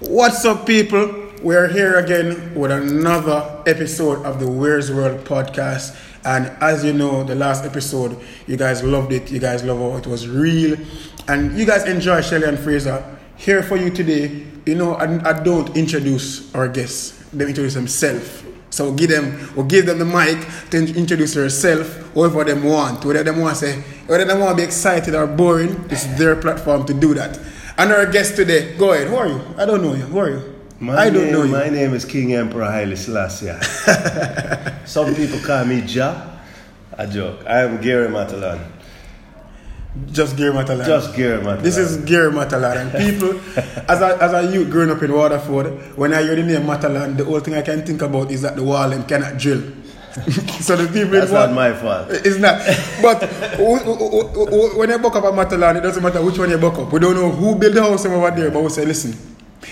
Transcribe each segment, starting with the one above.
What's up, people? We're here again with another episode of the Where's World podcast. And as you know, the last episode, you guys loved it. You guys love how it was real. And you guys enjoy Shelly and Fraser. Here for you today. You know, I, I don't introduce our guests, they introduce themselves. So give them, we'll give them the mic to introduce themselves, whatever them want. Whether them want to say, whether them want to be excited or boring, it's their platform to do that. And our guest today, go ahead. Who are you? I don't know you. Who are you? My I don't name, know you. My name is King Emperor Haile Selassie. Some people call me Ja. A joke. I am Gary Matalon. Just Gary Matalon. Just Gary Matalon. This is Gary Matalon. And people, as a, as a youth growing up in Waterford, when I hear the name Matalon, the only thing I can think about is that the wall and cannot drill. so the people That's not my fault. It's not. But when I buck up at Matalon, it doesn't matter which one you buck up. We don't know who built the house over there, but we say, listen,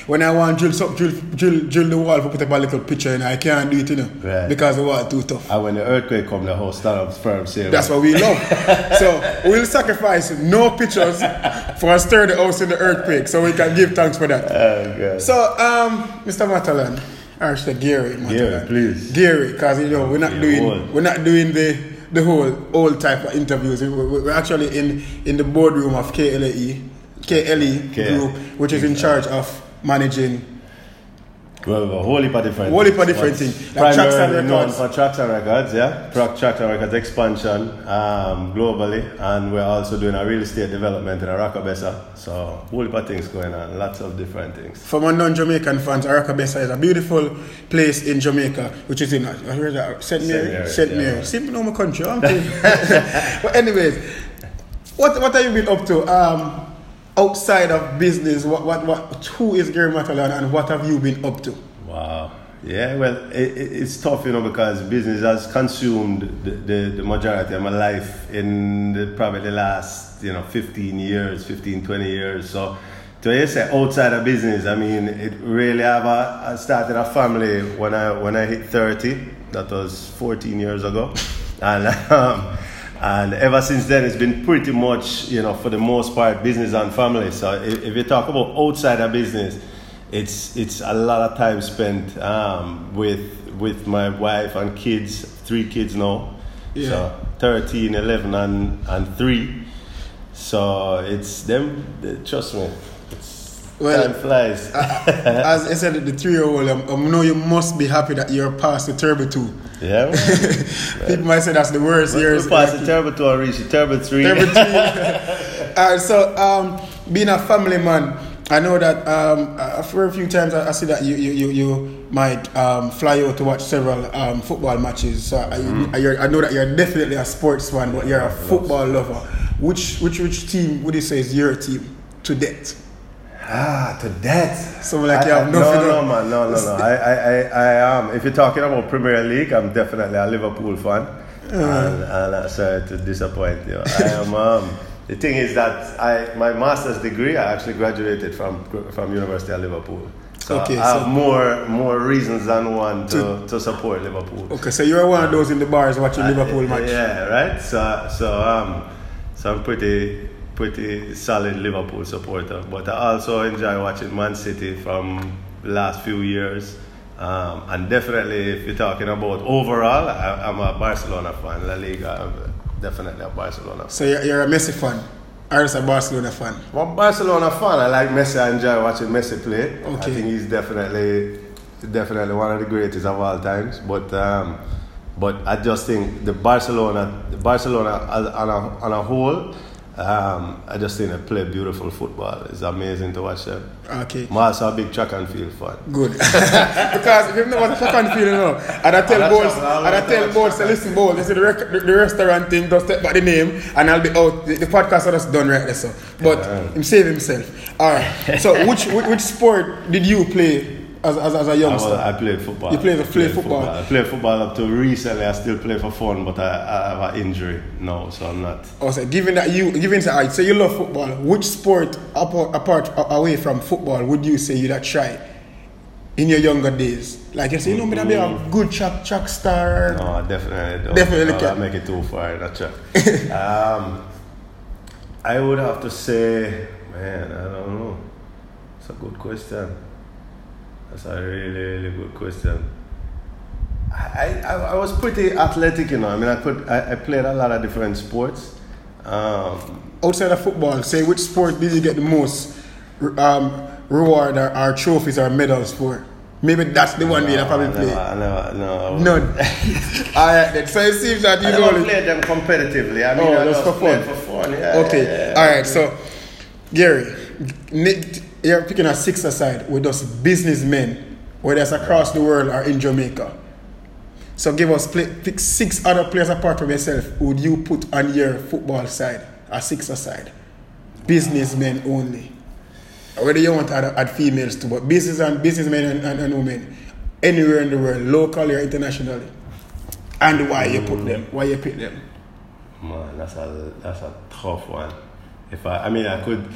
when I want drill, some, drill, drill, drill the wall for put up a little picture in, I can't do it, you know, Right. because the wall too tough. And when the earthquake come, the whole stand up firm. Say, That's what we love. so we'll sacrifice no pictures for a stir the house in the earthquake, so we can give thanks for that. Oh, God. So, um, Mr. Matalon, or should I say Gary. Gary, please. Gary, because you know we're not Yeah, doing old. we're not doing the the whole old type of interviews. We- we- We're actually in in the boardroom of KLE, KLE K- Group, which is in charge of managing Well, a whole heap of different Whole heap of different But things. Like Tracks and Records. for Tracks and Records, yeah. Pro- Tracks and Records expansion um, globally. And we're also doing a real estate development in Oracabessa. So, heap of things going on. Lots of different things. For my non-Jamaican fans, Oracabessa is a beautiful place in Jamaica, which is in uh, where is that? St. Mary. Mary, St. yeah. Mary. Simple my country, but anyways, what what have you been up to? Um, outside of business, what what what? Who is Gary Matalon, and what have you been up to? Wow. Yeah, well, it, it, it's tough, you know, because business has consumed the, the, the majority of my life in the, probably the last, you know, 15 years, 15, 20 years. So, to say outside of business, I mean, it really have a, I started a family when I, when I hit 30. That was 14 years ago. And, um, and ever since then, it's been pretty much, you know, for the most part, business and family. So, if, if you talk about outside of business, it's it's a lot of time spent um, with with my wife and kids, three kids now. Yeah. So 13, 11, and, and 3. So it's them, trust me, it's, Well, time flies. Uh, as I said, the three-year-old, um, um, I, I know you must be happy that you're past the turbo two. Yeah. People might say that's the worst years. We passed the turbo 2 and reached the turbo 3. Turbo three. Alright, so um, being a family man, I know that um, for a few times I, I see that you you, you, you might um, fly out to watch several um, football matches. So I, I, you're, I know that you're definitely a sports fan, but you're a football lover. Which which which team would you say is your team to death? Ah, to that. So like you I- have I- no, no, man, no, no, no. I, I, I, I am. If you're talking about Premier League, I'm definitely a Liverpool fan, Uh-huh. and, and I'm sorry to disappoint you. I am. Um, the thing is that I, my master's degree, I actually graduated from from University of Liverpool. So Okay, I have so- more more reasons than one to, to support Liverpool. Okay, so you're one of those in the bars watching Liverpool Uh, match. Yeah, right. So so um so I'm pretty pretty solid Liverpool supporter, but I also enjoy watching Man City from the last few years. Um, and definitely, if you're talking about overall, I, I'm a Barcelona fan. La Liga, I'm definitely a Barcelona fan. So you're, a Messi fan, or just a Barcelona fan? I'm a Barcelona fan. I like Messi. I enjoy watching Messi play. I Okay. think he's definitely, definitely one of the greatest of all times. But, um, but I just think the Barcelona, the Barcelona on a, on a whole, um, I just think they play beautiful football. It's amazing to watch them. Okay. I'm also a big track and field fan. Good. because if you know what a second feeling, you know, and I tell And boys, I and I tell say, listen, boys, this is the, rec- the, the restaurant thing, just take back the name, and I'll be out. The, the podcast is just done right there, so. But him save himself. All right. So, which, which which sport did you play as, as, as a I, youngster? was, I played football. You played- I played football. I played football up to recently. I still play for fun, but I, I have an injury now, so I'm not. Or say, given that you, given that, so you love football, which sport apart, apart away from football would you say you'd have tried in your younger days? Like you say, you know, me, I be a good track track star. No, I definitely don't. Definitely no, can't. I make it too far in that track. um, I would have to say, man, I don't know. It's a good question. That's a really, really good question. I, I, I was pretty athletic, you know. I mean, I could I, I played a lot of different sports. Um, Outside of football, say which sport did you get the most um, reward or, or trophies or medals for? Maybe that's the one you no, probably I play. never, I never, no. None. Alright then. So it seems that you I know never played them competitively. I mean, Oh, I just just for fun. for fun. Yeah, Okay. yeah, yeah. All right. So, Gary, Nick, you're picking a six aside with us businessmen, whether it's across the world or in Jamaica. So, give us play, pick six other players apart from yourself. Would you put on your football side? A six aside, businessmen only. Whether you want to add, add females too, but business and businessmen and, and, and women, anywhere in the world, locally or internationally, and why you put them? Why you pick them? Man, that's a that's a tough one. If I, I mean, I could,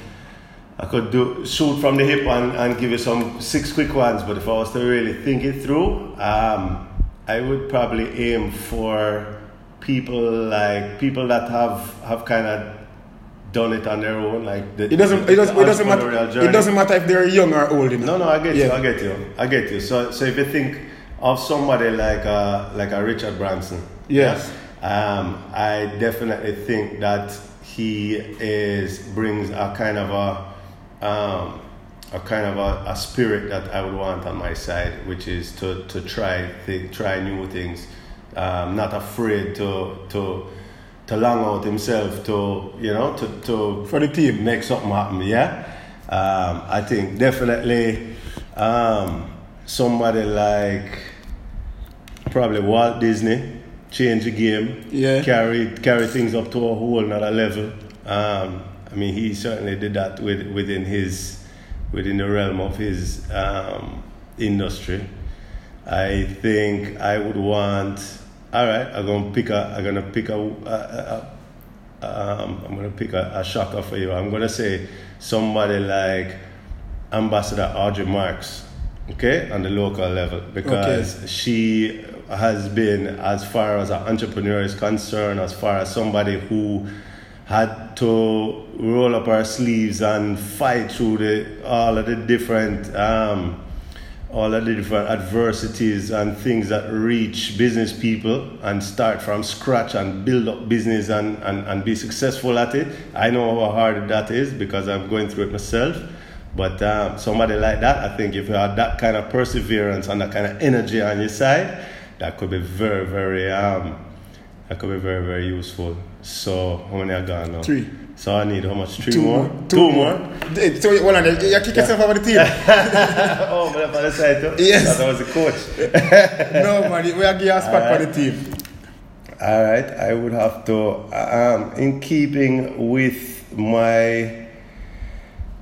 I could do shoot from the hip and, and give you some six quick ones. But if I was to really think it through, um, I would probably aim for people like people that have have kind of done it on their own, like the, It doesn't. It doesn't. the It doesn't matter. entrepreneurial It doesn't matter if they're young or old. Know? No, no, I get you. I get you. I get you. So, so if you think of somebody like a like a Richard Branson, Yes. um, I definitely think that he is brings a kind of a um, a kind of a, a spirit that I would want on my side, which is to to try th- try new things, um, not afraid to to to long out himself to you know to to For the team. make something happen. Yeah, um, I think definitely um, somebody like probably Walt Disney change the game. Yeah. carry carry things up to a whole another level. Um, I mean, he certainly did that with, within his within the realm of his um, industry. I think I would want. All right, I'm gonna pick a. I'm gonna pick a. a, a, a um, I'm gonna pick a, a shocker for you. I'm gonna say somebody like Ambassador Audrey Marks, okay, on the local level, because she has been, as far as an entrepreneur is concerned, as far as somebody who had to roll up our sleeves and fight through the all of the different um, all of the different adversities and things that reach business people and start from scratch and build up business and, and, and be successful at it. I know how hard that is because I'm going through it myself. But um, somebody like that, I think if you have that kind of perseverance and that kind of energy on your side, that could be very, very, um, that could be very, very useful. So how many are gone now? Three. So I need how much? Three Two more? more. Two more? Eh, So hold on, you kick yourself out of the team. oh, but on the side too? Yes. That was the coach. no man, we are you a spot for the team. All right, I would have to, um, in keeping with my,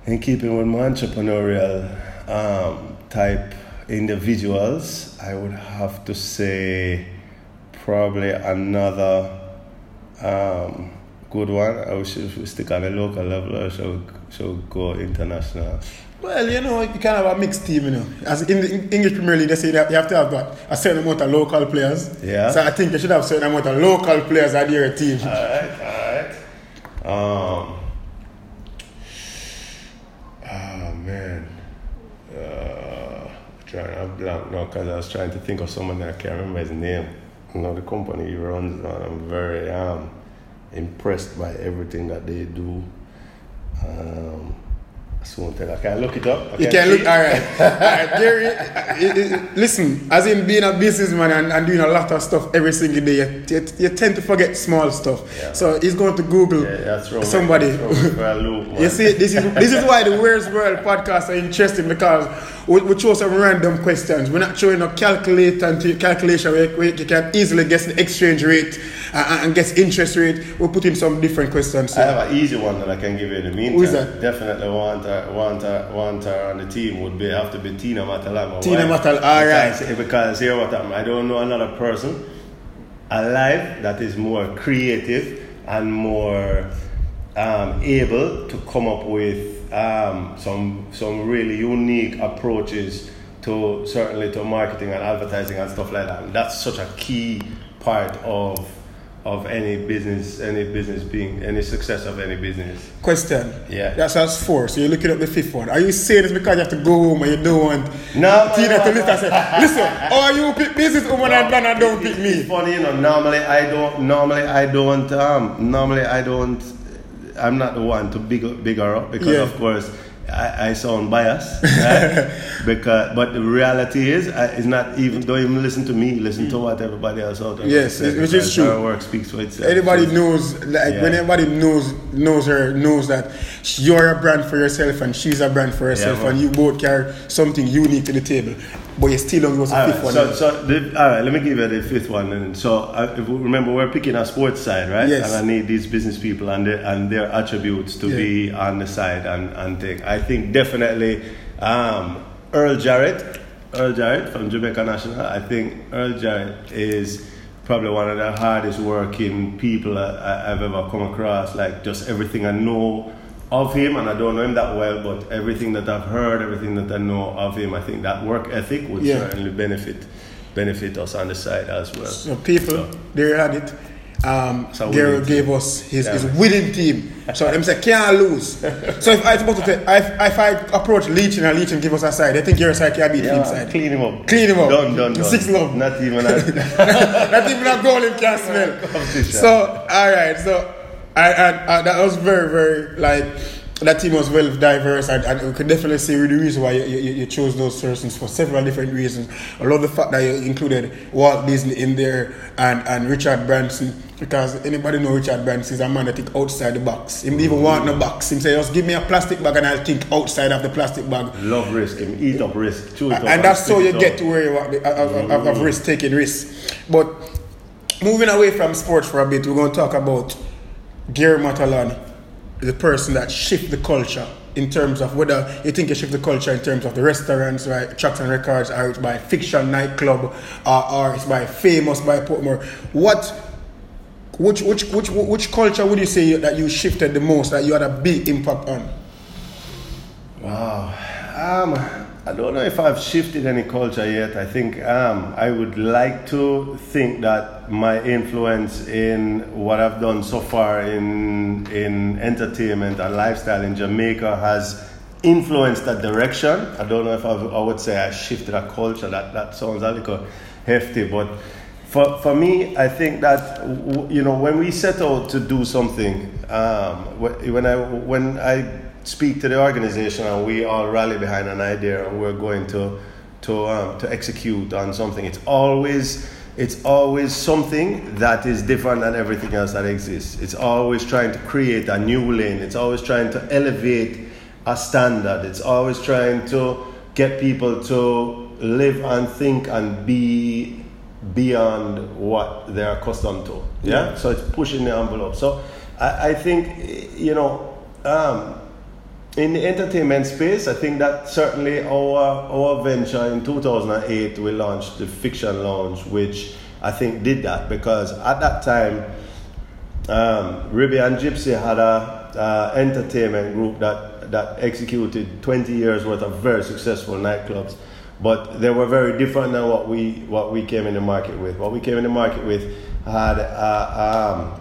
in keeping with my entrepreneurial um, type individuals, I would have to say probably another um, good one. I should if we stick on a local level or should, should go international. Well, you know, you can have a mixed team, you know. As in the English Premier League, they say that you have to have what, a certain amount of local players. Yeah. So I think you should have a certain amount of local players at your team. All right, all right. Um. Oh man. Uh, trying to blank now because I was trying to think of someone that I can't remember his name. You know the company he runs, I'm very um impressed by everything that they do. Um, so I can look it up. I You can look, all right. All right, Gary, uh, uh, listen, as in being a businessman and, and doing a lot of stuff every single day, you, you, you tend to forget small stuff. Yeah. So he's going to Google Yeah, wrong. somebody. Loop. You see, this is this is why the Where's World podcast are interesting because we, we chose some random questions. We're not showing a calculator and to- calculation where, where you can easily guess the exchange rate and guess interest rate. We're putting some different questions. I have an easy one that I can give you in the meantime. Who is that? Definitely want her, want her, want her on the team would be have to be Tina Matalama. Tina? Matal- all right. because, Because here what happened, I don't know another person alive that is more creative and more um, able to come up with um, some some really unique approaches to certainly to marketing and advertising and stuff like that. And that's such a key part of of any business, any business being, any success of any business. Question. Yeah. That's us four. So you're looking at the fifth one. Are you saying this because you have to go home and you don't want No, Tina no, to no, listen and say, listen, oh you pick business woman and then I don't pick It's me. funny, you know. Normally, I don't. Normally, I don't. Um, normally, I don't. I'm not the one to big big her up because, Yeah. of course, I, I sound biased. Right? because, but the reality is, I, it's not even. Don't even listen to me. Listen to mm. what everybody else out there. Yes, says, which is true. Her work speaks for itself. Anybody So- knows, like Yeah. when anybody knows knows her, knows that you're a brand for yourself and she's a brand for herself, man. and you both carry something unique to the table. But you're still give us a fifth right, one. so, so the, all right, let me give you the fifth one. And so, if we remember, we're picking a sports side, right? Yes. And I need these business people and their, and their attributes to Yeah. be on the side and, and take. I think definitely um, Earl Jarrett, Earl Jarrett from Jamaica National. I think Earl Jarrett is probably one of the hardest working people I, I've ever come across. Like just everything I know of him, and I don't know him that well, but everything that I've heard, everything that I know of him, I think that work ethic would Yeah. certainly benefit benefit us on the side as well. So people, So- there had it. Um, a gave us his, his winning team. So them say can't lose. so if I supposed to say, if, if I approach Leach and Leach and give us a side, I think Gary's side can beat Yeah, him side. clean him up. Clean him up. Done, done, done. Six love. Not even a Not even a goal him can smell. So all right, so I, I, I, that was very very like that team was well diverse, and, and we could definitely see the reason why you, you, you chose those persons for several different reasons. I love the fact that you included Walt Disney in there and, and Richard Branson because anybody know Richard Branson is a man that think outside the box. He didn't even mm. want no box. He say just give me a plastic bag and I'll think outside of the plastic bag. love risk. Him eat up risk. Chew And that's how you get to where you want the- of, of, of, of mm. risk taking risks. But moving away from sports for a bit, we're going to talk about Gary Matalon, the person that shift the culture in terms of whether you think you shift the culture in terms of the restaurants, right, tracks and records, or it's by fiction nightclub, or, or it's by famous by Portmore. What, which, which, which, which culture would you say that you shifted the most, that you had a big impact on? Wow. Um, I don't know if I've shifted any culture yet. I think um, I would like to think that my influence in what I've done so far in in entertainment and lifestyle in Jamaica has influenced that direction. I don't know if I've, I would say I shifted a culture. That that sounds a little hefty, but for, for me, I think that you know when we set out to do something, um, when I when I speak to the organization and we all rally behind an idea and we're going to to um, to execute on something, it's always it's always something that is different than everything else that exists. It's always trying to create a new lane. It's always trying to elevate a standard. It's always trying to get people to live and think and be beyond what they're accustomed to. Yeah. So it's pushing the envelope. So I, I think you know. Um, in the entertainment space, I think that certainly our our venture in 2008 we launched the Fiction Lounge, which I think did that because at that time, um, Ribby and Gypsy had a uh, entertainment group that that executed 20 years worth of very successful nightclubs, but they were very different than what we what we came in the market with. What we came in the market with had um,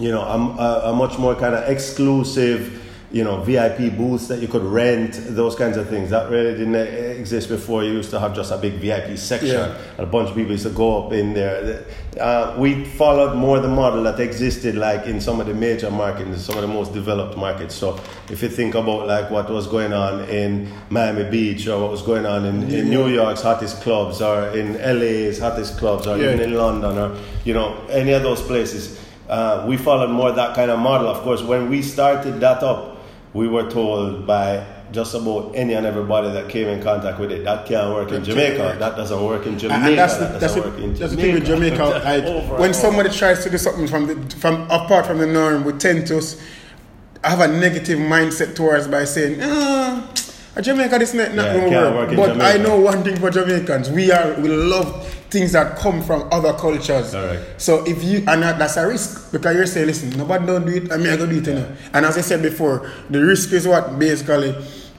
you know a, a much more kind of exclusive you know, VIP booths that you could rent, those kinds of things. That really didn't exist before. You used to have just a big VIP section. Yeah. And a bunch of people used to go up in there. Uh, we followed more the model that existed like in some of the major markets, some of the most developed markets. So if you think about like what was going on in Miami Beach or what was going on in, in New York's hottest clubs or in LA's hottest clubs or Yeah. even in London or, you know, any of those places, uh, we followed more that kind of model. Of course, when we started that up, we were told by just about any and everybody that came in contact with it that can't work in Jamaica. That doesn't work in Jamaica. And that's the, that that's, doesn't the, work in that's the thing with Jamaica. Like when somebody tries to do something from the, from apart from the norm, we tend to have a negative mindset towards by saying, ah, Jamaica this not, not Yeah, gonna work. But I know one thing for Jamaicans: we are we love things that come from other cultures. Correct. So if you and that, that's a risk because you're saying, listen, nobody don't do it, I mean I go do it. Know? And as I said before, the risk is what basically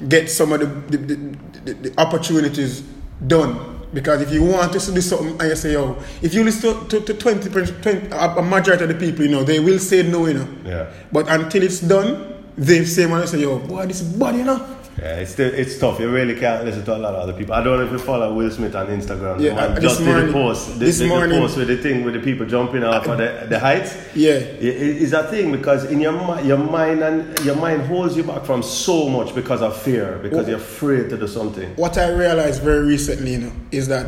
get some of the, the, the, the, opportunities done Because if you want us to do something and you say, yo, if you listen to, to, to 20, 20, a majority of the people, you know, they will say no, you know. Yeah. But until it's done, they say, man, they say, yo, boy, this is bad, you know. Yeah, it's still, it's tough. You really can't listen to a lot of other people. I don't know if you follow Will Smith on Instagram. Yeah, Man, uh, just this did morning- the post. The, this the, morning- post with the thing with the people jumping off of the, the heights. Yeah. It- it- It's a thing because in your your mind and your mind holds you back from so much because of fear because Oh. you're afraid to do something. What I realized very recently, you know, is that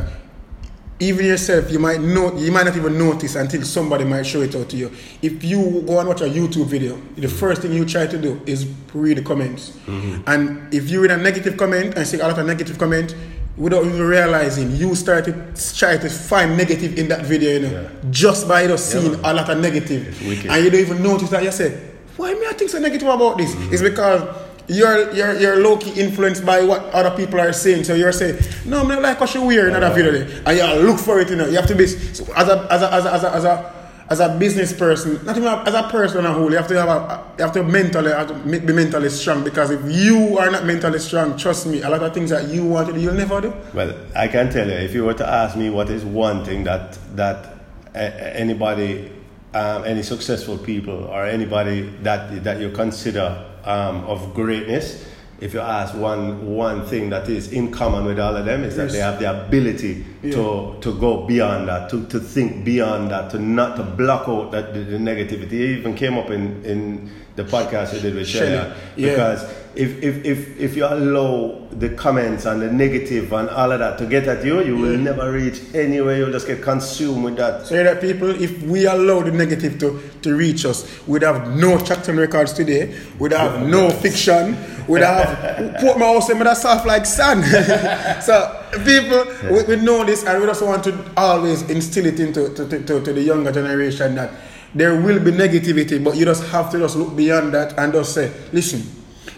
even yourself, you might know, you might not even notice until somebody might show it out to you. If you go and watch a YouTube video, the first thing you try to do is read the comments. Mm-hmm. And if you read a negative comment and see a lot of negative comment, without even realizing, you start to try to find negative in that video, you know, Yeah. just by just seeing man. a lot of negative. And you don't even notice that you say, why me I think so negative about this? Mm-hmm. It's because you're you're you're low key influenced by what other people are saying. So you're saying, no, man, like what you wear in that video, there." and you look for it. You know, you have to be so as a as a as a as a, as a as a business person, not even as a person on a whole, you have to have a, you have to mentally have to be mentally strong because if you are not mentally strong, trust me, a lot of things that you want to do, you'll never do. Well, I can tell you, if you were to ask me what is one thing that that uh, anybody, um, any successful people or anybody that that you consider um, of greatness, if you ask one one thing that is in common with all of them is that they have the ability to to go beyond that, to, to think beyond that, to not to block out that the, the negativity. It even came up in in the podcast you did with Shelly, yeah. because if, if, if, if you allow the comments and the negative and all of that to get at you, you will never reach anywhere. You'll just get consumed with that. So that people, if we allow the negative to, to reach us, we'd have no Chatham records today, we'd have no fiction, we'd have put my house in a soft like sand. so people, we, we know this and we just want to always instill it into to, to, to, to the younger generation that there will be negativity, but you just have to just look beyond that and just say, listen,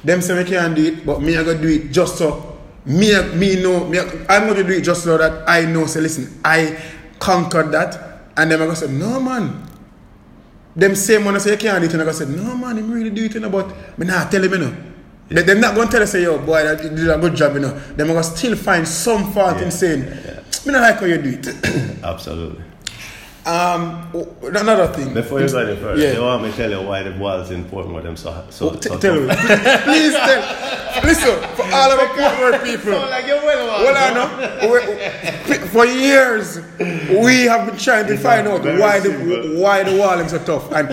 them say we can't do it, but me I gonna do it just so me me know me I'm gonna do it just so that I know say listen I conquered that and then I gonna say no man. Them same one I say you can't do it and I gonna say no man him really do it you know but me nah tell him you know they, them not gonna tell us say yo boy that you did a good job you know. They're gonna still find some fault in saying me not like how you do it. Absolutely. Um another thing Before you go any further, Yeah. you want me to tell you why the walls in Portmore them so so, Oh, t- so tell me please tell listen for all of the Portmore people like you well, Well, I know. For years, we have been trying to find out why simple. the why the wallings are tough, and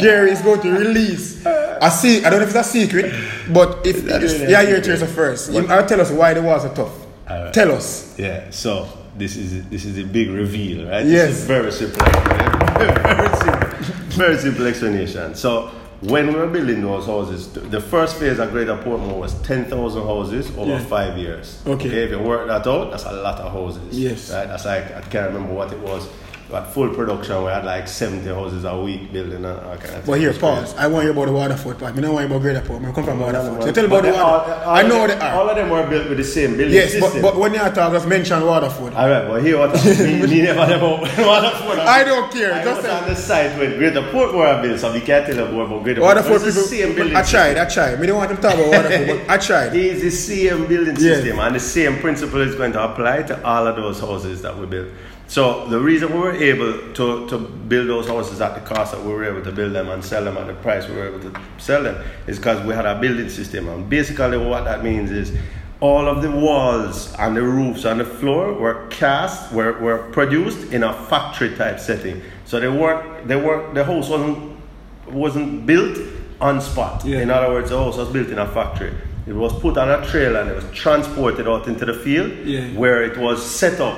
Gary is going to release a se- I don't know if it's a secret, but if yeah, a here it is first. You I'll tell us why the walls are tough. Alright. Tell us. Yeah, so this is this is a big reveal, right? Yes. This is very simple. Very simple, very simple explanation. So when we were building those houses, the first phase of Greater Portmore was 10,000 houses over Yeah. five years. Okay. If you work that out, that's a lot of houses. Yes. Right? That's like, I can't remember what it was. At full production, we had like 70 houses a week building all kind of But here, pause. I want you about the Waterford part. I don't want you about Greater Port. I come from Waterford. So tell me about the Waterford. all uh, I know them- they All of them were built with the same building Yes, but, system. but when you talk, just mention Waterford. All right, but here what me, me never know Waterford. I don't care, I just was on the site when Greater Portmore built, so we can't tell more about Greater Port. Waterford. It's the same building. I tried. I tried. Me don't want to talk about Waterford, but I tried. It's the same building system, and the same principle is going to apply to all of those houses that we built. So the reason we were able to, to build those houses at the cost that we were able to build them and sell them at the price we were able to sell them is because we had a building system. And basically, what that means is all of the walls and the roofs and the floor were cast, were, were produced in a factory type setting. So they work, they work, the house wasn't wasn't built on spot. Yeah. In other words, the house was built in a factory. It was put on a trailer and it was transported out into the field Yeah. where it was set up,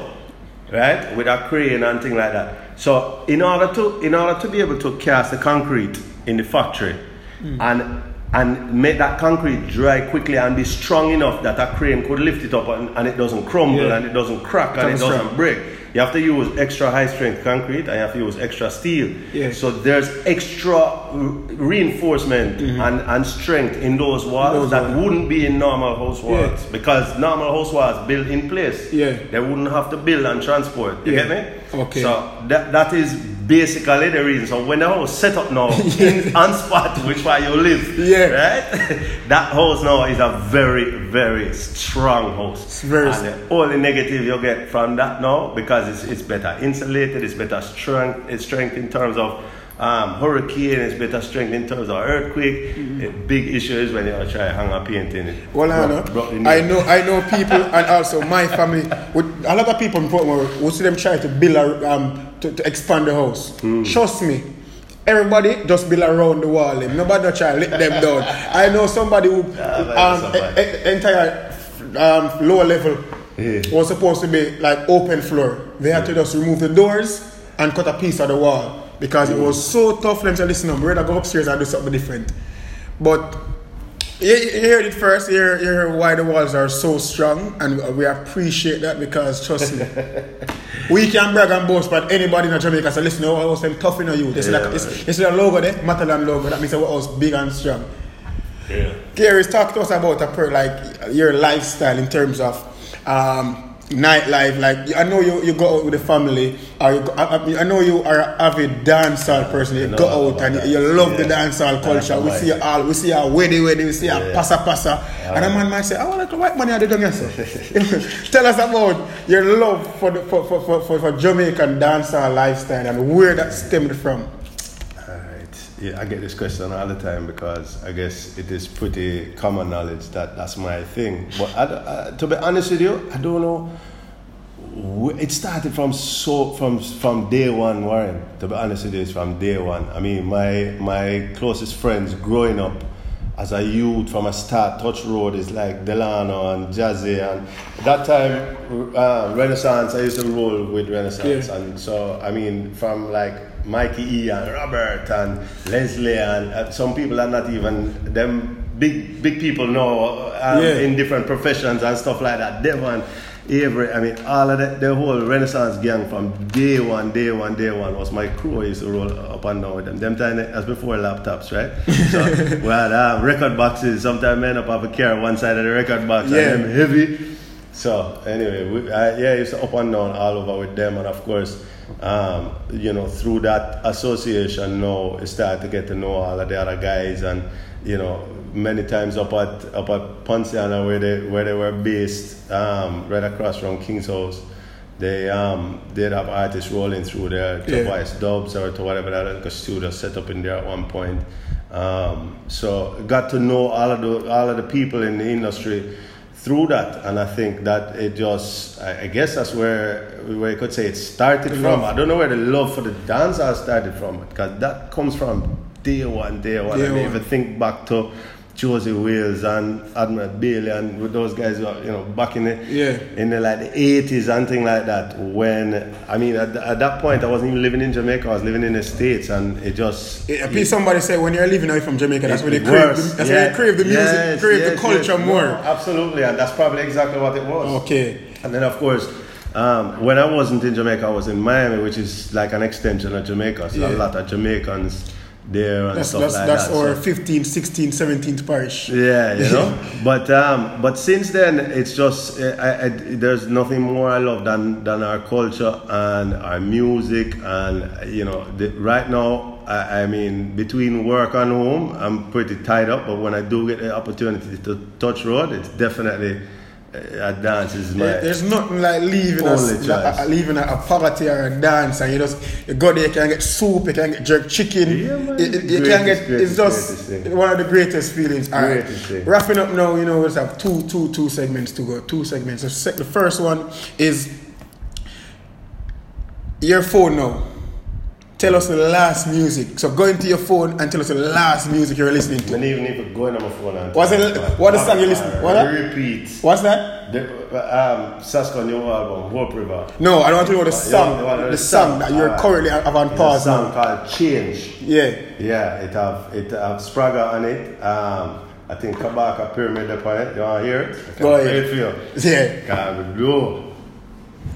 right, with a crane and thing like that. So in order to in order to be able to cast the concrete in the factory mm. and and make that concrete dry quickly and be strong enough that a crane could lift it up and, and it doesn't crumble Yeah. and it doesn't crack and it doesn't doesn't break. You have to use extra high strength concrete and you have to use extra steel. Yeah. So there's extra re- reinforcement mm-hmm. and, and strength in those walls Those that walls. wouldn't be in normal house Yeah. walls because normal house walls built in place. Yeah. They wouldn't have to build and transport. You Yeah. get me? Okay. So that that is basically the reason. So when the house set up now in on spot which where you live, Yeah. right? that house now is a very, very strong house. It's very and the only negative you get from that now because it's, it's better insulated, it's better strength, it's strength in terms of um, hurricane, it's better strength in terms of earthquake. A big issue is when you try to hang a painting. it Well, I know. I know. I know people, and also my family. With a lot of people in Portmore, we see them try to build a, um to, to expand the house. Hmm. Trust me. Everybody just build around the wall. them. Nobody try to let them down. I know somebody who but um, it's so bad. e- e- entire um, lower level Yeah. was supposed to be like open floor. They had to just remove the doors and cut a piece of the wall because it was so tough. for Them to listen, we're gonna go upstairs and do something different. But you, you heard it first. You hear, you hear why the walls are so strong, and we appreciate that because trust me, we can brag and boast, but anybody in Jamaica say, "Listen, our house them tough in you." This Yeah, is like it's, it's a logo there, Matalon logo. That means our house big and strong. Yeah. Gary's talk to us about a per, like your lifestyle in terms of um, nightlife. Like I know you, you go out with the family, or you go, I, I- know you are an avid dancehall person. You know go out and you, you love the Yeah. dancehall culture. We see you all, we see a wedding, wedding, we see a Yeah. passa passa, and a man might say, "I want to white money I did done yourself." Tell us about your love for the for, for, for, for, for Jamaican dancehall lifestyle and where that stemmed from. Yeah, I get this question all the time because I guess it is pretty common knowledge that that's my thing. But I, uh, to be honest with you, I don't know. It started from so from from day one, Warren. To be honest with you, it's from day one. I mean, my my closest friends growing up as a youth from a start, Touch Road is like Delano and Jazzy, and that time uh, Renaissance. I used to roll with Renaissance, Yeah. and so I mean, from like Mikey E and Robert and Leslie and uh, some people are not even them big big people know um, Yeah. in different professions and stuff like that. Devon, Avery, I mean, all of the, the whole Renaissance gang from day one, day one, day one was my crew. I used to roll up and down with them. Them time as before laptops, right? So we had um, record boxes. Sometimes men up have a car one side of the record box Yeah. and them heavy. So anyway, we, I, yeah, I used to up and down all over with them, and of course, um, you know, through that association, now I started to get to know all of the other guys, and you know, many times up at up at Ponciana where they where they were based, um, right across from King's House. They um they'd have artists rolling through there to Yeah. voice dubs or to whatever that like a studio set up in there at one point. Um, so got to know all of the all of the people in the industry through that, and I think that it just I, guess that's where where you could say it started The from. love. I don't know where the love for the dancer started from because that comes from day one, day one. Day I if you think back to Josie Wales and Admiral Bailey and with those guys, who are, you know, back in the Yeah. in the like the eighties and thing like that. When I mean, at, at that point, I wasn't even living in Jamaica. I was living in the states, and it just Yeah, please somebody say when you're leaving away from Jamaica, that's when they it crave. The, that's when you crave the music, Yes, crave the culture yes. more. No, absolutely, and that's probably exactly what it was. Okay. And then, of course, um, when I wasn't in Jamaica, I was in Miami, which is like an extension of Jamaica. So Yeah. a lot of Jamaicans there and That's stuff that's like that's that. our So- 15th, 16th, 17th parish. yeah, you know. but um, but since then, it's just uh, I, I, there's nothing more I love than than our culture and our music and you know the, right now. I, I mean, between work and home, I'm pretty tied up. But when I do get the opportunity to touch road, it's definitely a dance is my There's nothing like leaving us, like, leaving a, a party or a dance, and you just you go there, you can get soup, you can get jerk chicken, Yeah, man. you, you- can Greatest, get. It's just one of the greatest feelings. All right, Greatest thing. wrapping up now. You know, we just have two, two, two segments to go. Two segments. So the first one is your phone now. Tell us the last music. So go into your phone and tell us the last music you're listening to. And even if going on my phone and What's it- what the song you listen- what that? Repeat. What's that? The, um, Sasco new album, Hope River. No, I don't want to know the you song. want know The the song song? that you're Alright. currently have on pause song now. called Change. Yeah. Yeah, it have it have Spragga on it. Um, I think Kabaka Pyramid upon it. You want to hear it? I can Go ahead. it for you. Yeah. Blow.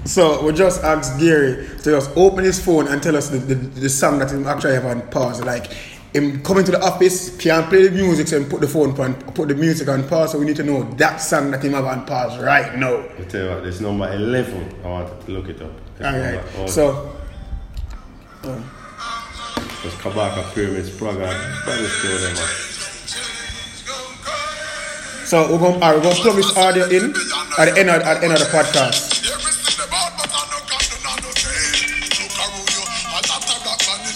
So we just asked Gary to just open his phone and tell us the, the, the song that he actually have on pause. Like him coming to the office, can't play the music, so put the phone on, put the music on pause. So we need to know that song that him have on pause right now. I tell you what, this number 11. I want to look it up. It's All number- oh, So. uh, Because Kabaka Pyramids, Praga, better store them. So we're going, right, we're to plug this audio in at the end of, at the, end of the podcast.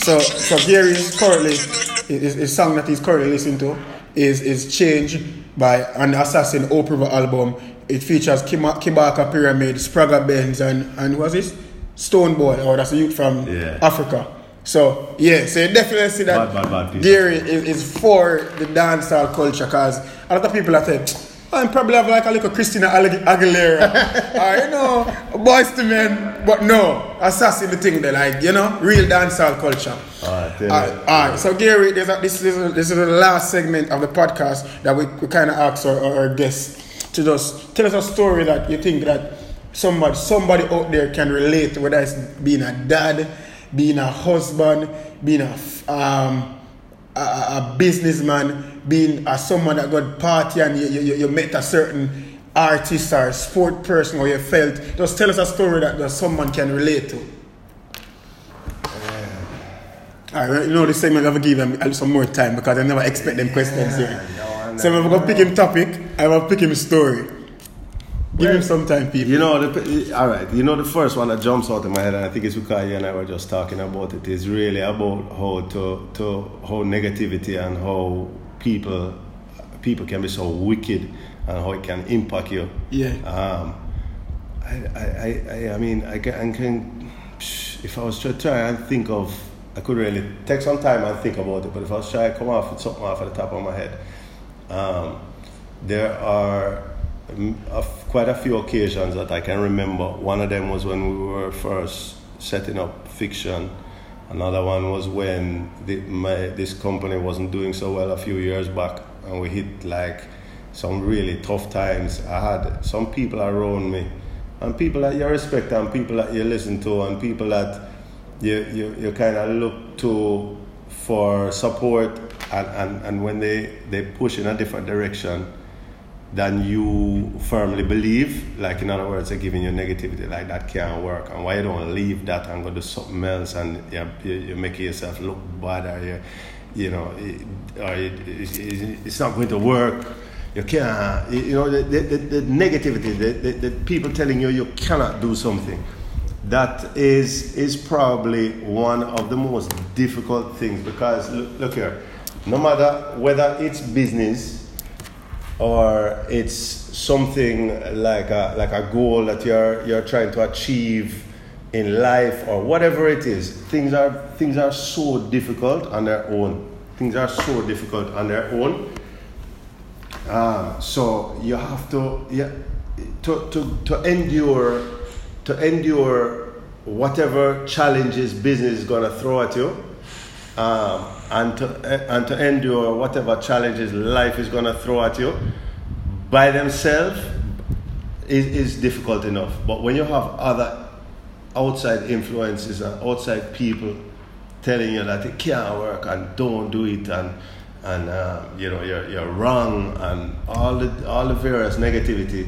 So, so Gary is currently, his, his song that he's currently listening to is, is Change by an Assassin River album. It features Kima, Kabaka Pyramid, Spragga Benz, and, and what's this? Stonebwoy, or oh, that's a youth from Yeah. Africa. So, yeah, so you definitely see that Bad, bad, bad. Gary is, is for the dancehall culture because a lot of people are saying, I'm probably have like a little Christina Agu- Aguilera. or, you know, boys to men. But no, assassin the thing they like, you know, real dancehall culture. Alright, alright. so Gary, there's a, this, is, this is the last segment of the podcast that we, we kind of ask our, our, our guests to just tell us a story that you think that somebody somebody out there can relate, whether it's being a dad, being a husband, being a um, a a businessman, being a someone that got party and you, you, you met a certain artist or sport person or you felt. Just tell us a story that, that someone can relate to. Alright, you know this segment I'm gonna give them some more time because I never expect them questions here. no, so I'm gonna pick him topic, I'm gonna pick him story. Give him some time, people. You know, the, all right. You know, the first one that jumps out in my head, and I think it's because you and I were just talking about it, is really about how to to how negativity and how people people can be so wicked and how it can impact you. Yeah. Um, I, I, I- I, mean, I can, I can, if I was to try and think of, I could really take some time and think about it, but if I was trying to come off with something off at the top of my head, um, there are mm, a quite a few occasions that I can remember. One of them was when we were first setting up fiction. Another one was when the, my, this company wasn't doing so well a few years back, and we hit like some really tough times. I had some people around me, and people that you respect, and people that you listen to, and people that you, you, you kind of look to for support, and, and, and when they, they push in a different direction, than you firmly believe. Like in other words, they're giving you negativity, like that can't work, and why you don't leave that and go do something else, and you you, make yourself look bad, or you, you know, it's not going to work. You can't, you know, the, the, the, the negativity, the, the, the people telling you you cannot do something. That is is probably one of the most difficult things because look, look here, no matter whether it's business or it's something like a, like a goal that you're, you're trying to achieve in life or whatever it is, things are, things are so difficult on their own. Things are so difficult on their own. Um, so you have to, yeah, to, to, to endure, to endure whatever challenges business is going to throw at you um, and to and to endure whatever challenges life is going to throw at you by themselves is, is difficult enough. But when you have other outside influences and outside people telling you that it can't work and don't do it and and uh, you know you're, you're wrong and all the all the various negativity,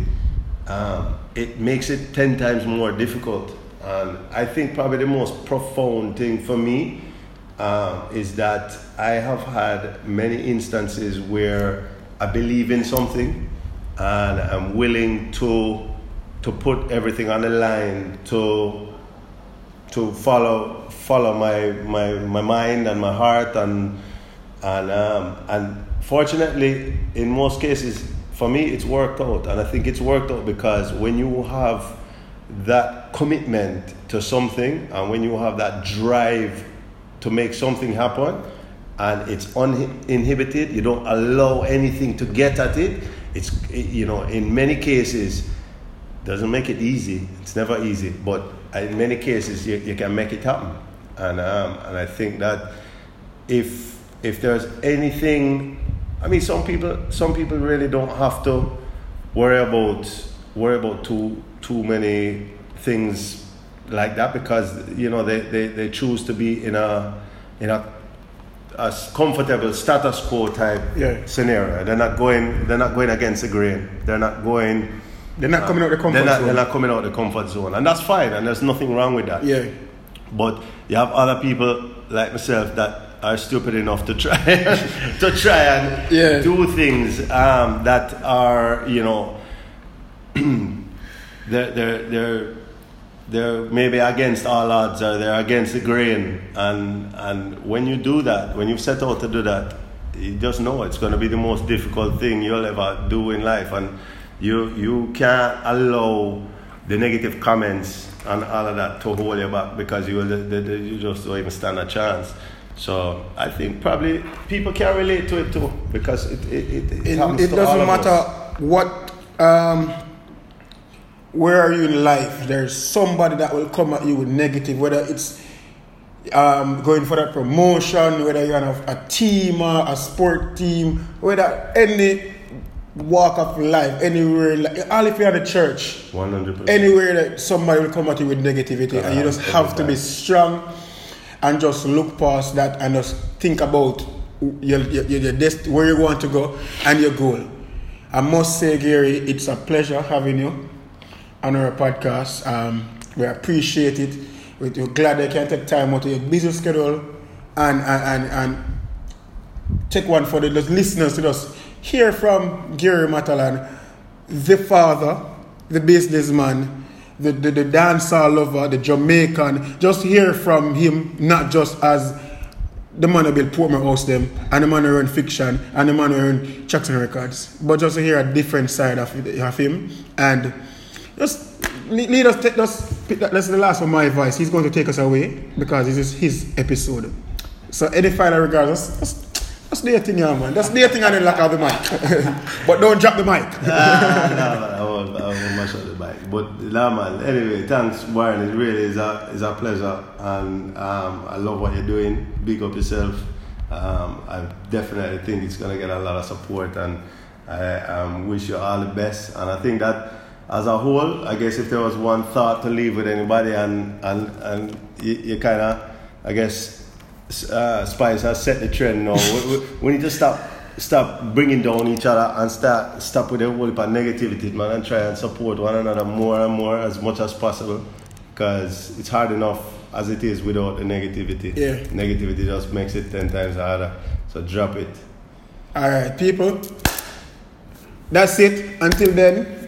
um, it makes it ten times more difficult. And I think probably the most profound thing for me um, is that I have had many instances where I believe in something and I'm willing to to put everything on the line to to follow follow my my, my mind and my heart and and um, and fortunately in most cases for me it's worked out. And I think it's worked out because when you have that commitment to something and when you have that drive to make something happen and it's uninhibited. You don't allow anything to get at it. It's you know in many cases doesn't make it easy. It's never easy. But in many cases you, you can make it happen. And um, and I think that if if there's anything I mean some people some people really don't have to worry about worry about too too many things like that because you know they, they, they choose to be in a in a, a comfortable status quo type Yeah. scenario. They're not going they're not going against the grain. They're not going They're not coming out the comfort they're not, zone. They're not coming out the comfort zone. And that's fine and there's nothing wrong with that. Yeah. But you have other people like myself that are stupid enough to try to try and Yeah. do things um, that are you know they're they're they're they're maybe against all odds or they're against the grain. And and when you do that when you set out to do that you just know it's going to be the most difficult thing you'll ever do in life. And you you can't allow the negative comments and all of that to hold you back because you will the, the, the, you just don't even stand a chance. So I think probably people can relate to it too because it it, it, it, It, it doesn't matter us. what, um, where are you in life. There's somebody that will come at you with negative, whether it's um, going for that promotion, whether you're on a, a team or a sport team, whether any walk of life, anywhere, like, all if you're in the church, 100%. anywhere that somebody will come at you with negativity, and you just Uh-huh. have to be strong and just look past that and just think about your, your, your dest- where you want to go and your goal. I must say, Gary, it's a pleasure having you on our podcast. Um, we appreciate it. We- We're glad you can take time out of your busy schedule and, and, and, and take one for the listeners to just hear from Gary Matalon, the father, the businessman, the, the, the dancer lover, the Jamaican. Just hear from him, not just as the man who built Portmore House them, and the man who run fiction, and the man who run Jackson Records. But just to hear a different side of, of him. And just need us take just that's the last of my advice. He's going to take us away because this is his episode. So any final regards, just, just, do your thing, yeah, man. Do your thing and then lock out the mic. but don't drop the mic. ah, no, man, I won't, I won't mash up the bike. But nah, man. Anyway, thanks, Warren. It really is a is a pleasure, and um, I love what you're doing. Big up yourself. Um, I definitely think it's gonna get a lot of support, and I um, wish you all the best. And I think that as a whole, I guess if there was one thought to leave with anybody, and and and you, you kind of, I guess. Uh, Spice has set the trend now. we, we, we need to stop stop bringing down each other and start stop with the whole heap of negativity, man, and try and support one another more and more as much as possible. Because it's hard enough as it is without the negativity. Yeah. Negativity just makes it ten times harder. So drop it. All right, people. That's it. Until then,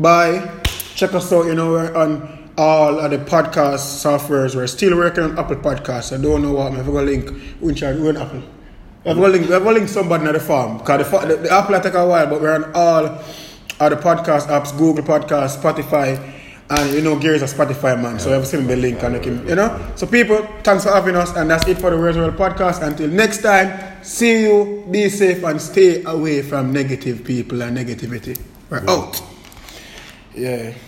bye. Check us out. You know, we're on all of the podcast softwares. We're still working on Apple Podcasts. I don't know what. I'm going to link. We're on Apple. Going to link, somebody in the farm. Because the, the, the Apple take a while, but we're on all of the podcast apps Google Podcasts, Spotify. And you know, Gary's a Spotify man, so I've seen the link and can, you know. So, people, thanks for having us, and that's it for the Words World podcast. Until next time, see you, be safe, and stay away from negative people and negativity. We're out. Yeah.